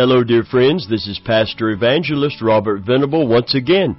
Hello, dear friends. This is Pastor Evangelist Robert Venable once again.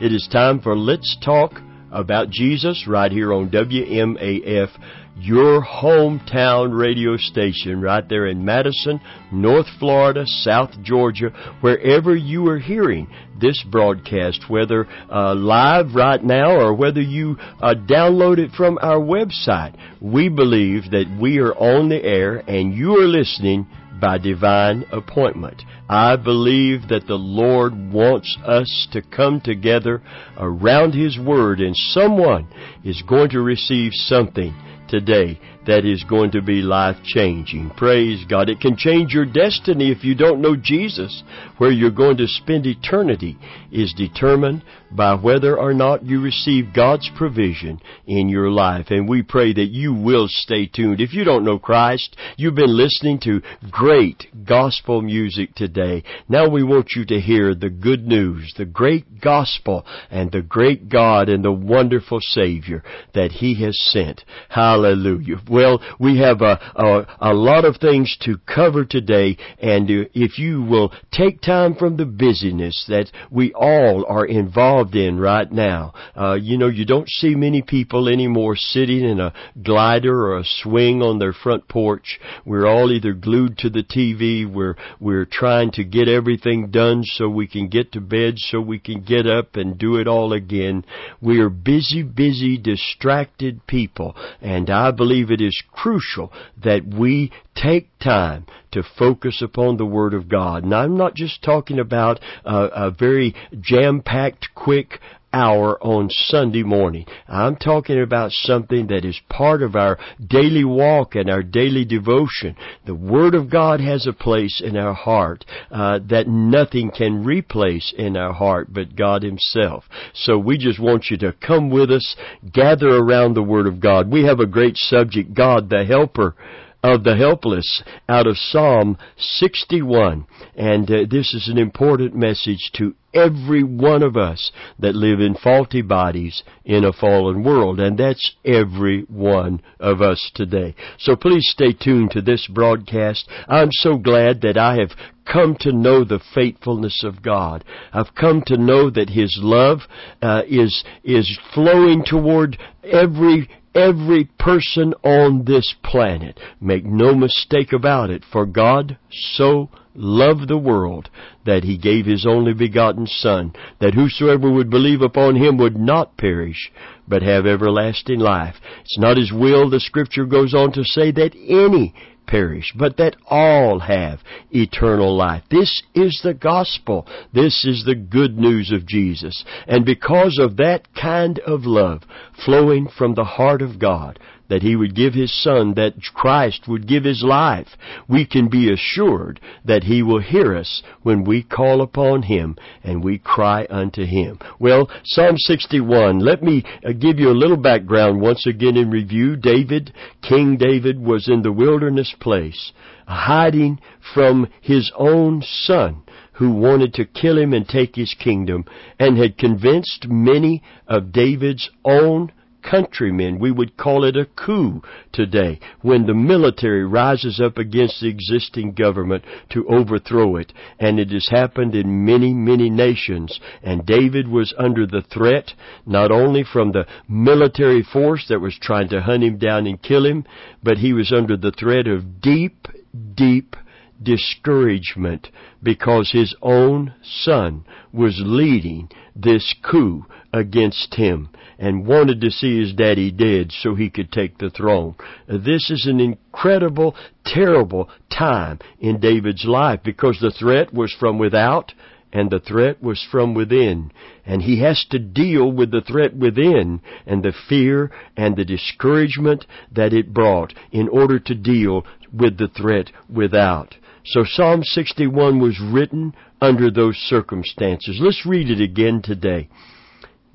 It is time for Let's Talk about Jesus right here on WMAF, your hometown radio station right there in Madison, North Florida, South Georgia, wherever you are hearing this broadcast, whether uh, live right now or whether you uh, download it from our website. We believe that we are on the air and you are listening by divine appointment. I believe that the Lord wants us to come together around His Word and someone is going to receive something today that is going to be life changing. Praise God. It can change your destiny if you don't know Jesus. Where you're going to spend eternity is determined by whether or not you receive God's provision in your life. And we pray that you will stay tuned. If you don't know Christ, you've been listening to great gospel music today. Now we want you to hear the good news, the great gospel, and the great God and the wonderful Savior that He has sent. Hallelujah. Well, we have a, a, a lot of things to cover today, and if you will take time from the busyness that we all are involved in right now, uh, you know, you don't see many people anymore sitting in a glider or a swing on their front porch. We're all either glued to the TV, we're, we're trying to get everything done so we can get to bed, so we can get up and do it all again. We are busy, busy, distracted people, and I believe it is crucial that we take time to focus upon the Word of God. And I'm not just talking about a, a very jam-packed, quick hour on Sunday morning. I'm talking about something that is part of our daily walk and our daily devotion. The Word of God has a place in our heart uh, that nothing can replace in our heart but God Himself. So we just want you to come with us, gather around the Word of God. We have a great subject, God the Helper of the helpless out of Psalm 61. And uh, this is an important message to every one of us that live in faulty bodies in a fallen world. And that's every one of us today. So please stay tuned to this broadcast. I'm so glad that I have come to know the faithfulness of God. I've come to know that His love uh, is is flowing toward every every person on this planet. Make no mistake about it, for God so loved the world that he gave his only begotten Son, that whosoever would believe upon him would not perish, but have everlasting life. It's not his will, the scripture goes on to say, that any perish, but that all have eternal life. This is the gospel. This is the good news of Jesus. And because of that kind of love flowing from the heart of God, that He would give His Son, that Christ would give His life, we can be assured that He will hear us when we call upon Him and we cry unto Him. Well, Psalm 61, let me uh, give you a little background once again in review. David, King David was in the wilderness place, hiding from his own son who wanted to kill him and take his kingdom, and had convinced many of David's own countrymen. We would call it a coup today when the military rises up against the existing government to overthrow it. And it has happened in many, many nations. And David was under the threat not only from the military force that was trying to hunt him down and kill him, but he was under the threat of deep, deep discouragement because his own son was leading this coup against him and wanted to see his daddy dead so he could take the throne. This is an incredible, terrible time in David's life because the threat was from without and the threat was from within. And he has to deal with the threat within and the fear and the discouragement that it brought in order to deal with the threat without. So Psalm 61 was written under those circumstances. Let's read it again today.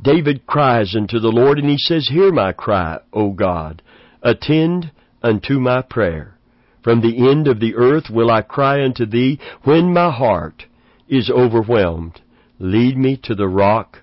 David cries unto the Lord and he says, Hear my cry, O God. Attend unto my prayer. From the end of the earth will I cry unto thee when my heart is overwhelmed. Lead me to the rock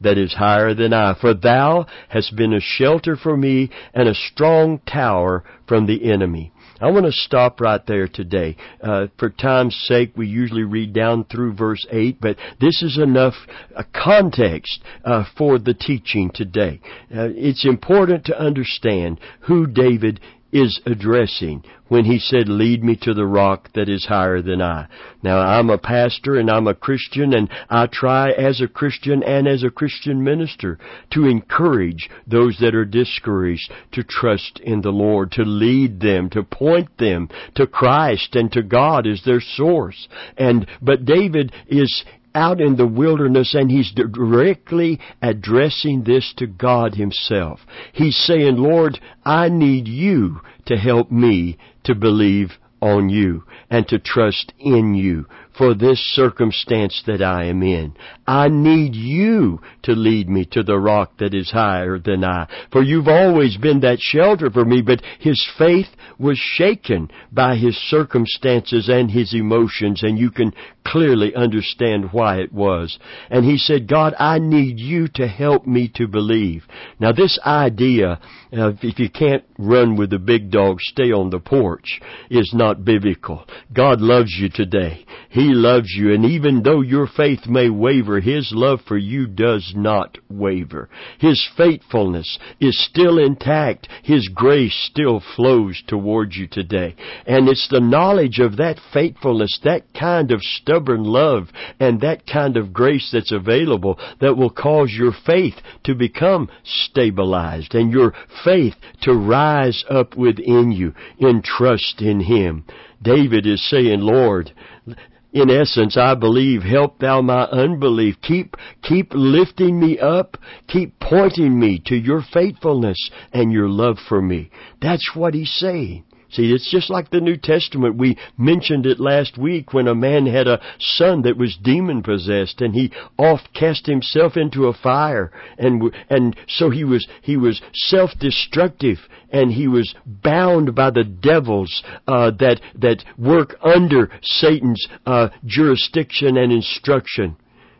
that is higher than I, for thou hast been a shelter for me and a strong tower from the enemy. I want to stop right there today. Uh, for time's sake, we usually read down through verse 8, but this is enough uh, context uh, for the teaching today. Uh, it's important to understand who David is addressing when he said, lead me to the rock that is higher than I. Now I'm a pastor and I'm a Christian and I try as a Christian and as a Christian minister to encourage those that are discouraged to trust in the Lord, to lead them, to point them to Christ and to God as their source. And, but David is, out in the wilderness and he's directly addressing this to God himself. He's saying, Lord, I need you to help me to believe on you and to trust in you for this circumstance that I am in. I need you to lead me to the rock that is higher than I. For you've always been that shelter for me, but his faith was shaken by his circumstances and his emotions, and you can clearly understand why it was. And he said, God, I need you to help me to believe. Now this idea if you can't run with the big dog, stay on the porch is not biblical. God loves you today. He loves you, and even though your faith may waver, His love for you does not waver. His faithfulness is still intact. His grace still flows towards you today. And it's the knowledge of that faithfulness, that kind of stubborn love, and that kind of grace that's available that will cause your faith to become stabilized and your faith to rise up within you in trust in Him. David is saying, Lord, in essence, I believe, help thou my unbelief. Keep, keep lifting me up. Keep pointing me to your faithfulness and your love for me. That's what he's saying. See, it's just like the New Testament. We mentioned it last week when a man had a son that was demon possessed and he oft cast himself into a fire and, and so he was, he was self-destructive and he was bound by the devils, uh, that, that work under Satan's, uh, jurisdiction and instruction.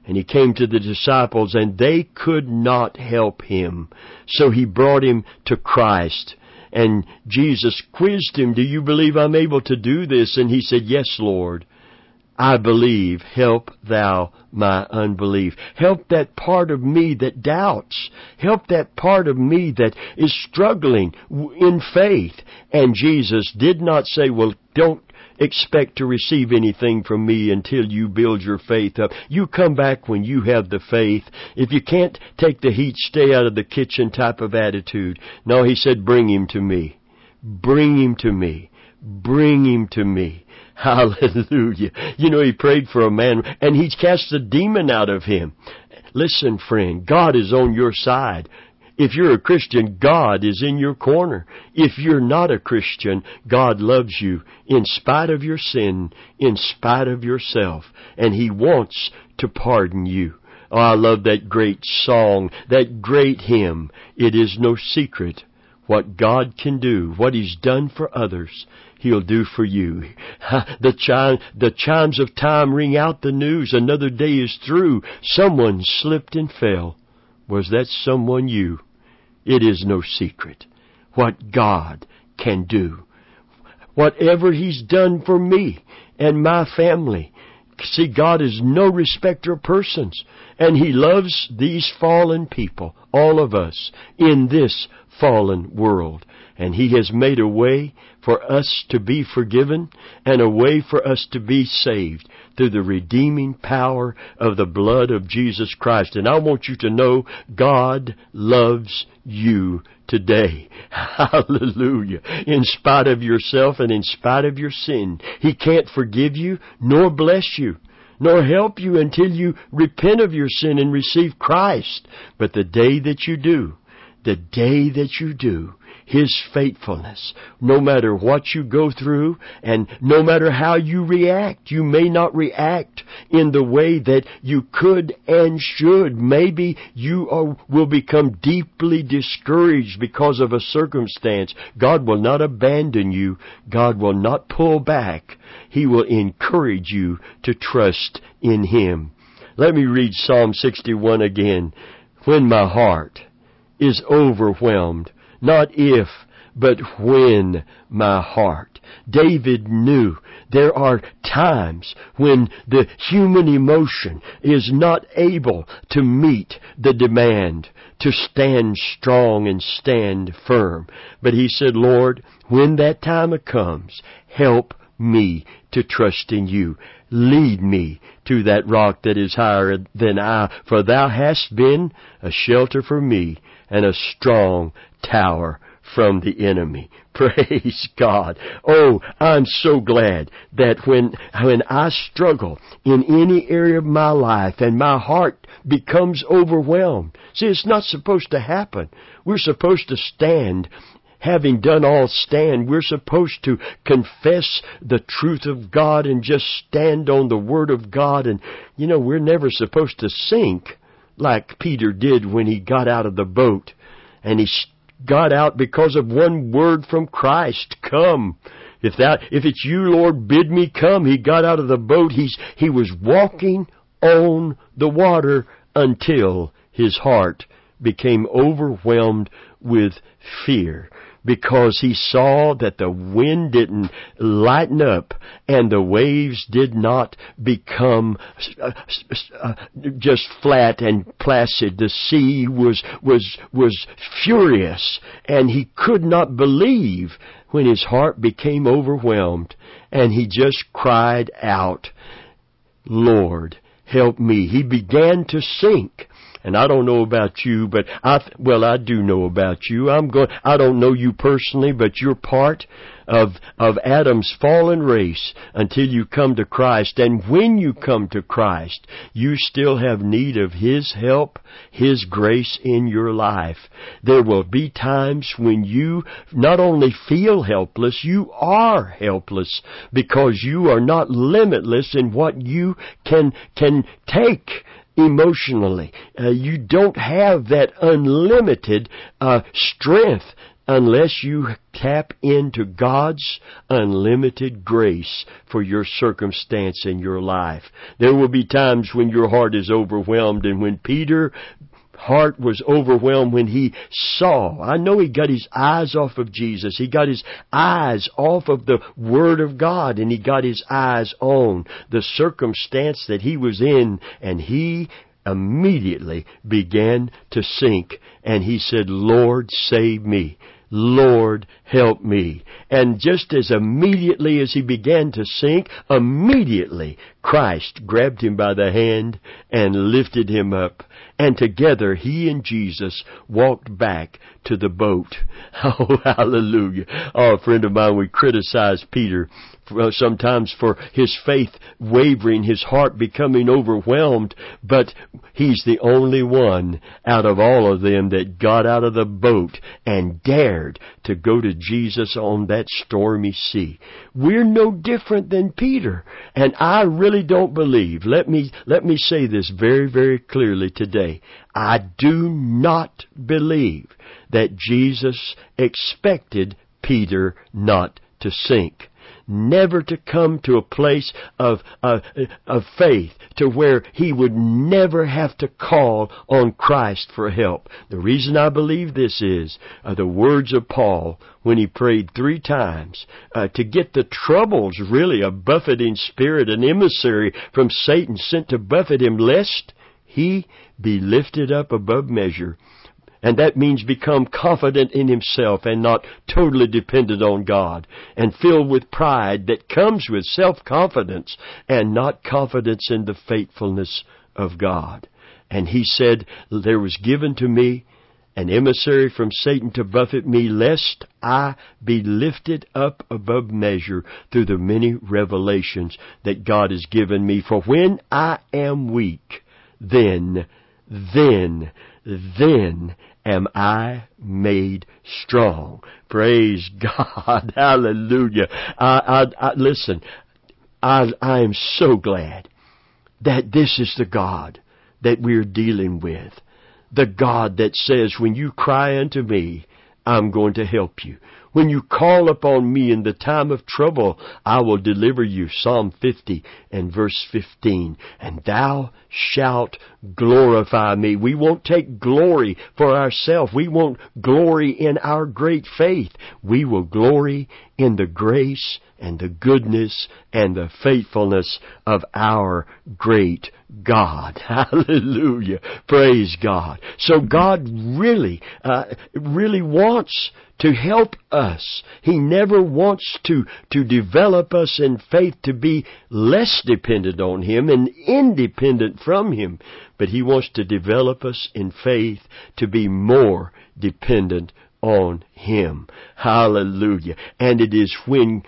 And he came to the disciples and they could not help him. So he brought him to Christ. And Jesus quizzed him, Do you believe I'm able to do this? And he said, Yes, Lord. I believe. Help thou my unbelief. Help that part of me that doubts. Help that part of me that is struggling in faith. And Jesus did not say, well, don't expect to receive anything from me until you build your faith up. You come back when you have the faith. If you can't take the heat, stay out of the kitchen type of attitude. No, he said, bring him to me. Bring him to me. Bring him to me. Hallelujah. You know, he prayed for a man and he cast a demon out of him. Listen, friend, God is on your side. If you're a Christian, God is in your corner. If you're not a Christian, God loves you in spite of your sin, in spite of yourself, and He wants to pardon you. Oh, I love that great song, that great hymn. It is no secret what God can do, what He's done for others. He'll do for you. The, chime, the chimes of time ring out the news. Another day is through. Someone slipped and fell. Was that someone you? It is no secret what God can do. Whatever He's done for me and my family. See, God is no respecter of persons. And He loves these fallen people, all of us, in this fallen world. And He has made a way for us to be forgiven and a way for us to be saved through the redeeming power of the blood of Jesus Christ. And I want you to know God loves you today. Hallelujah. In spite of yourself and in spite of your sin, He can't forgive you nor bless you nor help you until you repent of your sin and receive Christ. But the day that you do, the day that you do, his faithfulness. No matter what you go through and no matter how you react, you may not react in the way that you could and should. Maybe you are, will become deeply discouraged because of a circumstance. God will not abandon you. God will not pull back. He will encourage you to trust in Him. Let me read Psalm 61 again. When my heart is overwhelmed not if, but when my heart. David knew there are times when the human emotion is not able to meet the demand to stand strong and stand firm. But he said, Lord, when that time comes, help me to trust in you. Lead me to that rock that is higher than I, for thou hast been a shelter for me and a strong tower from the enemy. Praise God. Oh, I'm so glad that when, when I struggle in any area of my life and my heart becomes overwhelmed. See, it's not supposed to happen. We're supposed to stand having done all stand, we're supposed to confess the truth of God and just stand on the Word of God. And, you know, we're never supposed to sink like Peter did when he got out of the boat. And he got out because of one word from Christ, come. If that, if it's you, Lord, bid me come. He got out of the boat. He's, he was walking on the water until his heart became overwhelmed with fear because he saw that the wind didn't lighten up and the waves did not become uh, uh, just flat and placid. The sea was, was, was furious and he could not believe when his heart became overwhelmed and he just cried out, Lord, help me. He began to sink. And I don't know about you, but I, well, I do know about you. I'm going, I don't know you personally, but you're part of, of Adam's fallen race until you come to Christ. And when you come to Christ, you still have need of His help, His grace in your life. There will be times when you not only feel helpless, you are helpless because you are not limitless in what you can, can take emotionally. Uh, you don't have that unlimited uh, strength unless you tap into God's unlimited grace for your circumstance in your life. There will be times when your heart is overwhelmed and when Peter heart was overwhelmed when he saw. I know he got his eyes off of Jesus. He got his eyes off of the Word of God and he got his eyes on the circumstance that he was in and he immediately began to sink and he said, Lord, save me. Lord, help me. And just as immediately as he began to sink, immediately Christ grabbed him by the hand and lifted him up. And together he and Jesus walked back to the boat. Oh, hallelujah. Oh, a friend of mine, we criticize Peter uh, sometimes for his faith wavering, his heart becoming overwhelmed, but he's the only one out of all of them that got out of the boat and dared to go to Jesus on that stormy sea. We're no different than Peter, and I really don't believe, let me, let me say this very, very clearly today. I do not believe that Jesus expected Peter not to sink never to come to a place of, of, of faith to where he would never have to call on Christ for help. The reason I believe this is uh, the words of Paul when he prayed three times uh, to get the troubles, really, a buffeting spirit, an emissary from Satan sent to buffet him, lest he be lifted up above measure. And that means become confident in himself and not totally dependent on God and filled with pride that comes with self-confidence and not confidence in the faithfulness of God. And he said, there was given to me an emissary from Satan to buffet me lest I be lifted up above measure through the many revelations that God has given me. For when I am weak, then, then then am I made strong. Praise God. Hallelujah. I, I, I, listen, I, I am so glad that this is the God that we're dealing with. The God that says, when you cry unto me, I'm going to help you. When you call upon me in the time of trouble, I will deliver you. Psalm 50 and verse 15. And thou shalt glorify me. We won't take glory for ourselves. We won't glory in our great faith. We will glory in the grace and the goodness and the faithfulness of our great God. Hallelujah. Praise God. So God really, uh, really wants to help us. He never wants to, to develop us in faith to be less dependent on Him and independent from Him. But He wants to develop us in faith to be more dependent on Him. Hallelujah. And it is when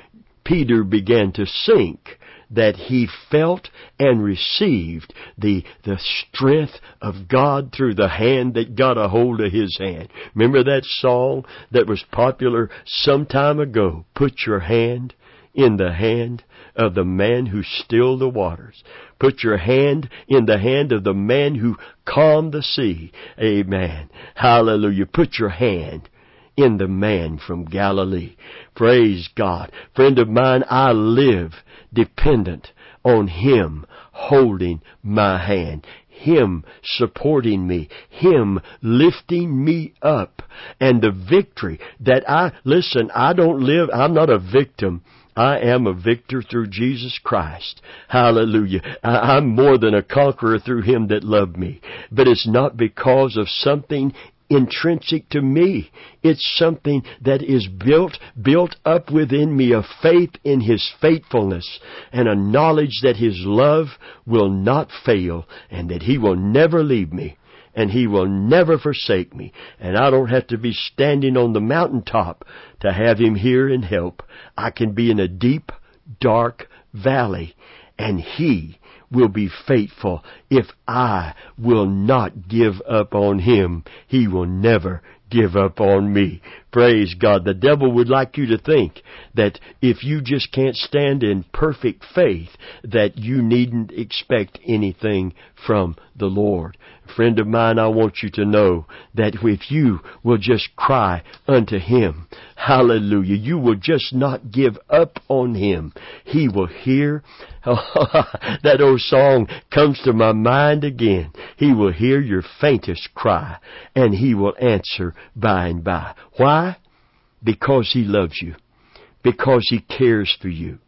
Peter began to sink that he felt and received the, the strength of God through the hand that got a hold of his hand. Remember that song that was popular some time ago? Put your hand in the hand of the man who stilled the waters. Put your hand in the hand of the man who calmed the sea. Amen. Hallelujah. Put your hand in the man from Galilee. Praise God. Friend of mine, I live dependent on Him holding my hand. Him supporting me, Him lifting me up, and the victory that I, listen, I don't live, I'm not a victim. I am a victor through Jesus Christ. Hallelujah. I, am more than a conqueror through Him that loved me. But it's not because of something intrinsic to me. It's something that is built, built up within me, a faith in His faithfulness and a knowledge that His love will not fail and that He will never leave me and He will never forsake me. And I don't have to be standing on the mountaintop to have Him hear and help. I can be in a deep, dark valley and He will be faithful. If I will not give up on him, he will never give up on me. Praise God. The devil would like you to think that if you just can't stand in perfect faith, that you needn't expect anything from the Lord. Friend of mine, I want you to know that if you will just cry unto Him, hallelujah, you will just not give up on Him. He will hear. that old song comes to my mind again. He will hear your faintest cry and He will answer by and by. Why? Because He loves you. Because He cares for you.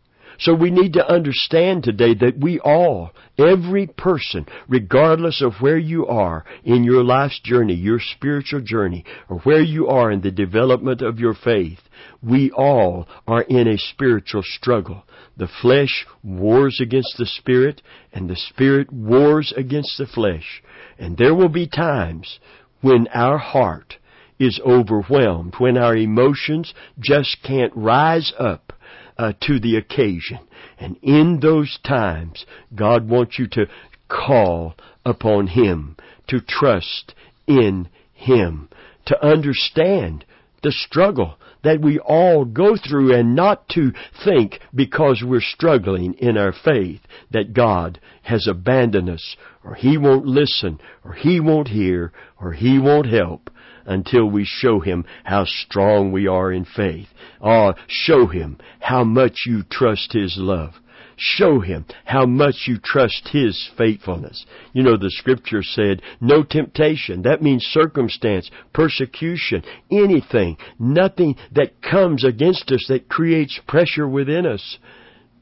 So we need to understand today that we all, every person, regardless of where you are in your life's journey, your spiritual journey, or where you are in the development of your faith, we all are in a spiritual struggle. The flesh wars against the spirit, and the spirit wars against the flesh. And there will be times when our heart is overwhelmed, when our emotions just can't rise up uh, to the occasion. And in those times, God wants you to call upon Him, to trust in Him, to understand the struggle that we all go through and not to think because we're struggling in our faith that God has abandoned us or He won't listen or He won't hear or He won't help until we show Him how strong we are in faith. Ah, show Him how much you trust His love. Show Him how much you trust His faithfulness. You know, the scripture said, no temptation. That means circumstance, persecution, anything, nothing that comes against us that creates pressure within us.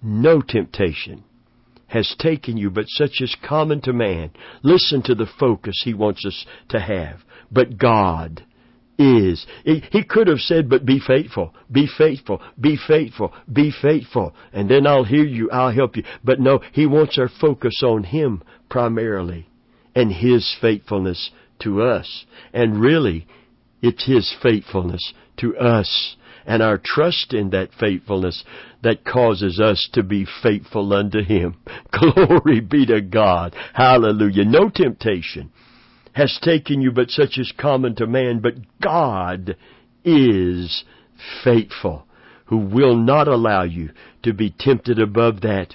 No temptation has taken you, but such is common to man. Listen to the focus he wants us to have. But God is. He, could have said, but be faithful, be faithful, be faithful, be faithful, and then I'll hear you, I'll help you. But no, He wants our focus on Him primarily and His faithfulness to us. And really, it's His faithfulness to us and our trust in that faithfulness that causes us to be faithful unto Him. Glory be to God. Hallelujah. No temptation has taken you, but such is common to man. But God is faithful, who will not allow you to be tempted above that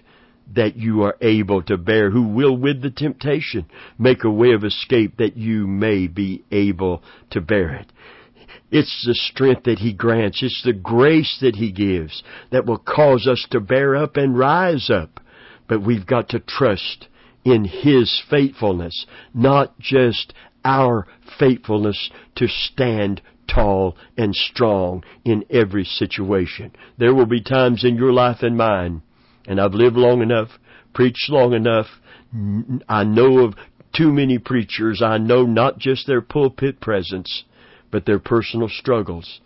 that you are able to bear, who will with the temptation make a way of escape that you may be able to bear it. It's the strength that He grants. It's the grace that He gives that will cause us to bear up and rise up. But we've got to trust in His faithfulness, not just our faithfulness to stand tall and strong in every situation. There will be times in your life and mine, and I've lived long enough, preached long enough, I know of too many preachers. I know not just their pulpit presence, but their personal struggles.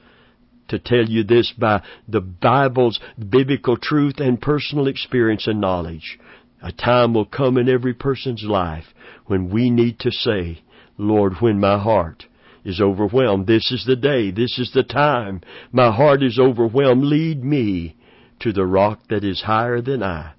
To tell you this by the Bible's biblical truth and personal experience and knowledge. A time will come in every person's life when we need to say, Lord, when my heart is overwhelmed, this is the day, this is the time. My heart is overwhelmed. Lead me to the rock that is higher than I.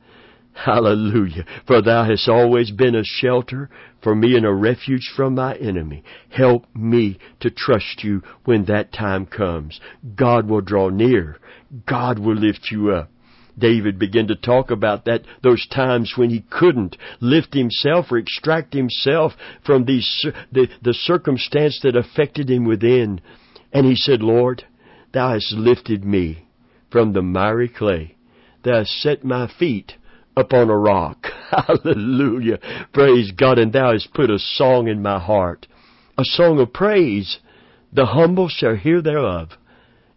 Hallelujah. For thou hast always been a shelter for me and a refuge from my enemy. Help me to trust you when that time comes. God will draw near. God will lift you up. David began to talk about that, those times when he couldn't lift himself or extract himself from these, the, the circumstance that affected him within. And he said, Lord, thou hast lifted me from the miry clay. Thou hast set my feet upon a rock. Hallelujah. Praise God. And thou hast put a song in my heart, a song of praise. The humble shall hear thereof,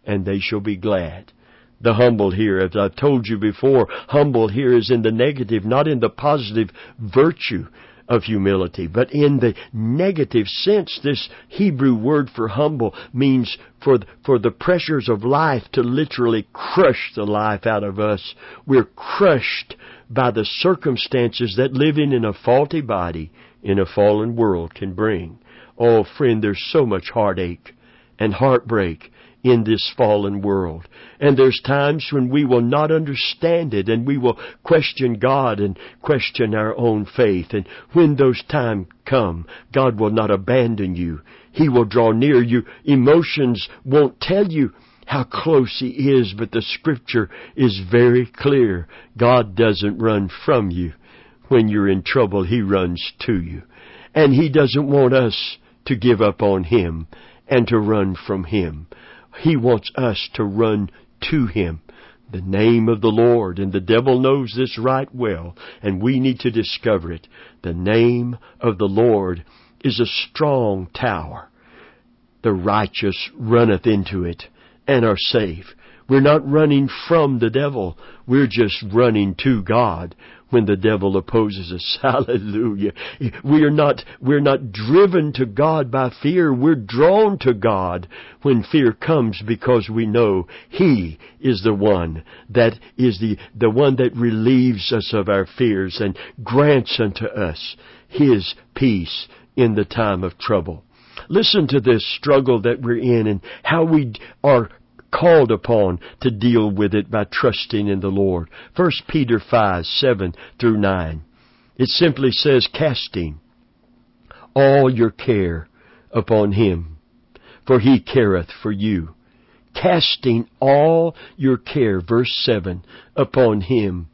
and they shall be glad. The humble here, as I've told you before, humble here is in the negative, not in the positive virtue of humility. But in the negative sense, this Hebrew word for humble means for, for the pressures of life to literally crush the life out of us. We're crushed by the circumstances that living in a faulty body in a fallen world can bring. Oh, friend, there's so much heartache and heartbreak in this fallen world. And there's times when we will not understand it and we will question God and question our own faith. And when those times come, God will not abandon you. He will draw near you. Emotions won't tell you how close He is, but the scripture is very clear. God doesn't run from you. When you're in trouble, He runs to you. And He doesn't want us to give up on Him and to run from Him. He wants us to run to Him. The name of the Lord, and the devil knows this right well, and we need to discover it. The name of the Lord is a strong tower. The righteous runneth into it and are safe. We're not running from the devil. We're just running to God when the devil opposes us. Hallelujah. We are not, we're not driven to God by fear. We're drawn to God when fear comes because we know He is the one that is the, the one that relieves us of our fears and grants unto us His peace in the time of trouble. Listen to this struggle that we're in and how we are called upon to deal with it by trusting in the Lord. 1 Peter 5, 7 through 9. It simply says, casting all your care upon Him, for He careth for you. Casting all your care, verse 7, upon Him,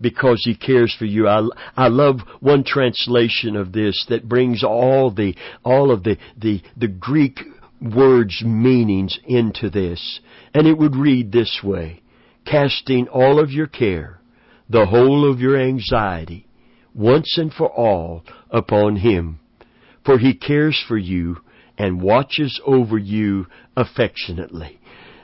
because He cares for you. I, I love one translation of this that brings all the, all of the, the, the Greek words' meanings into this. And it would read this way, casting all of your care, the whole of your anxiety, once and for all upon Him. For He cares for you and watches over you affectionately.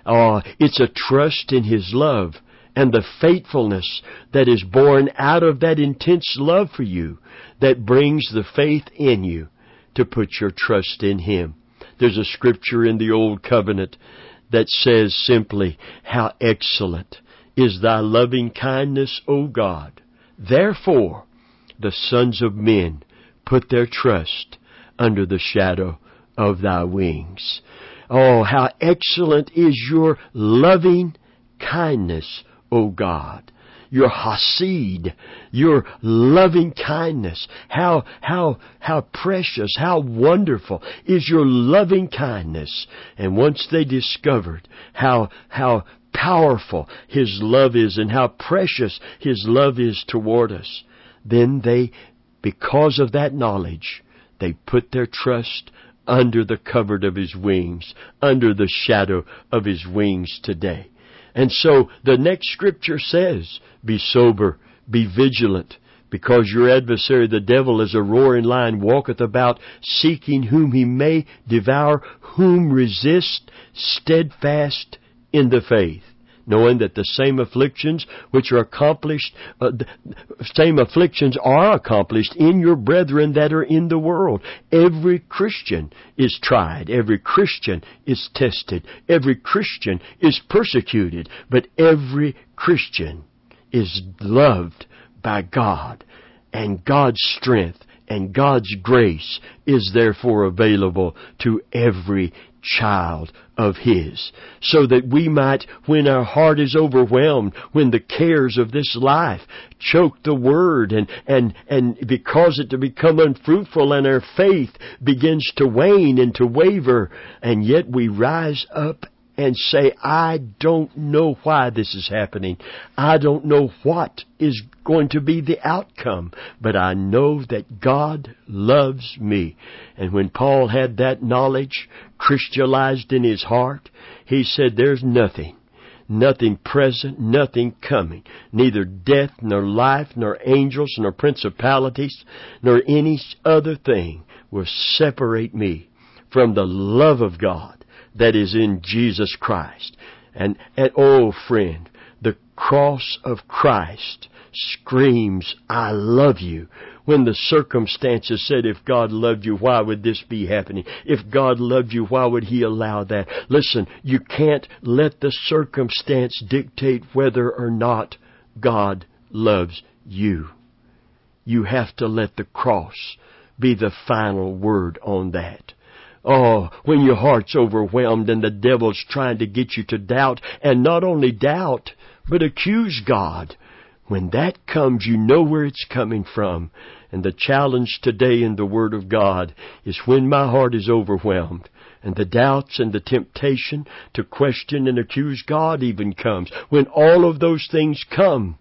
Ah, it's a trust in His love and the faithfulness that is born out of that intense love for you that brings the faith in you to put your trust in Him. There's a scripture in the Old Covenant that says simply, How excellent is thy loving kindness, O God. Therefore, the sons of men put their trust under the shadow of thy wings. Oh, how excellent is your loving kindness, O God your hesed, your loving kindness. How, how, how precious, how wonderful is your loving kindness. And once they discovered how, how powerful His love is and how precious His love is toward us, then they, because of that knowledge, they put their trust under the covert of His wings, under the shadow of His wings today. And so the next scripture says, be sober, be vigilant, because your adversary the devil as a roaring lion walketh about seeking whom he may devour, whom resist steadfast in the faith knowing that the same afflictions which are accomplished, uh, same afflictions are accomplished in your brethren that are in the world. Every Christian is tried. Every Christian is tested. Every Christian is persecuted. But every Christian is loved by God. And God's strength and God's grace is therefore available to every child of His. So that we might, when our heart is overwhelmed, when the cares of this life choke the Word and, and, and because it to become unfruitful and our faith begins to wane and to waver, and yet we rise up and say, I don't know why this is happening. I don't know what is going to be the outcome, but I know that God loves me. And when Paul had that knowledge crystallized in his heart, he said, there's nothing nothing present, nothing coming, neither death, nor life, nor angels, nor principalities, nor any other thing will separate me from the love of God that is in Jesus Christ. And, and oh friend, the cross of Christ screams, I love you. When the circumstances said, if God loved you, why would this be happening? If God loved you, why would He allow that? Listen, you can't let the circumstance dictate whether or not God loves you. You have to let the cross be the final word on that. Oh, when your heart's overwhelmed and the devil's trying to get you to doubt, and not only doubt, but accuse God. When that comes, you know where it's coming from. And the challenge today in the Word of God is when my heart is overwhelmed and the doubts and the temptation to question and accuse God even comes. When all of those things come,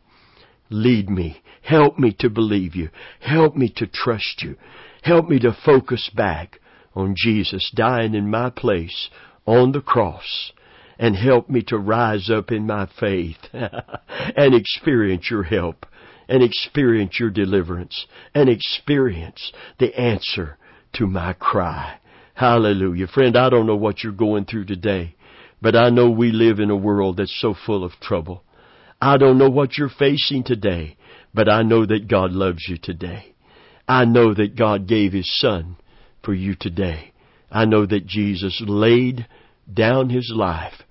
lead me. Help me to believe you. Help me to trust you. Help me to focus back on Jesus dying in my place on the cross and help me to rise up in my faith and experience your help and experience your deliverance and experience the answer to my cry. Hallelujah. Friend, I don't know what you're going through today, but I know we live in a world that's so full of trouble. I don't know what you're facing today, but I know that God loves you today. I know that God gave His Son for you today. I know that Jesus laid down His life.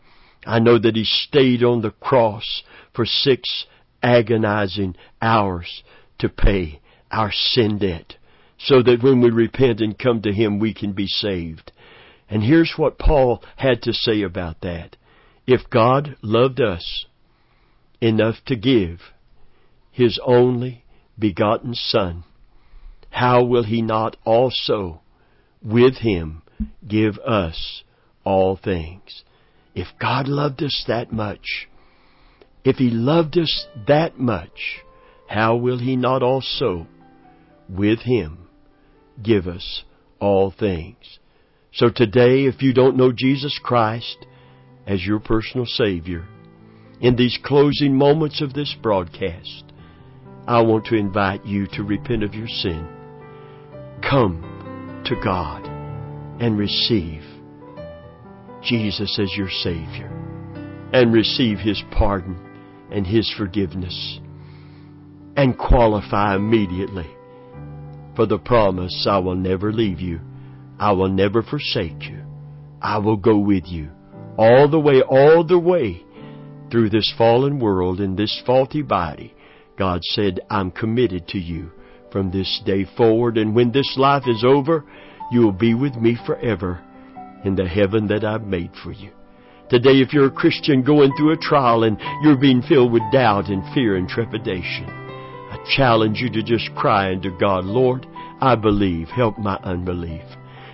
I know that He stayed on the cross for six agonizing hours to pay our sin debt so that when we repent and come to Him we can be saved. And here's what Paul had to say about that. If God loved us enough to give His only begotten Son, how will He not also with Him give us all things. If God loved us that much, if He loved us that much, how will He not also, with Him, give us all things? So today, if you don't know Jesus Christ as your personal Savior, in these closing moments of this broadcast, I want to invite you to repent of your sin. Come to God and receive Jesus as your Savior and receive His pardon and His forgiveness and qualify immediately for the promise, I will never leave you. I will never forsake you. I will go with you all the way, all the way through this fallen world in this faulty body. God said, I'm committed to you from this day forward. And when this life is over, you will be with me forever in the heaven that I've made for you. Today, if you're a Christian going through a trial and you're being filled with doubt and fear and trepidation, I challenge you to just cry unto God, Lord, I believe. Help my unbelief.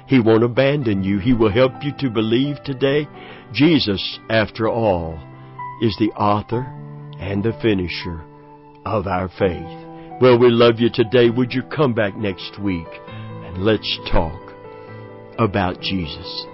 He won't abandon you. He will help you to believe today. Jesus, after all, is the author and the finisher of our faith. Well, we love you today. Would you come back next week and let's talk about Jesus.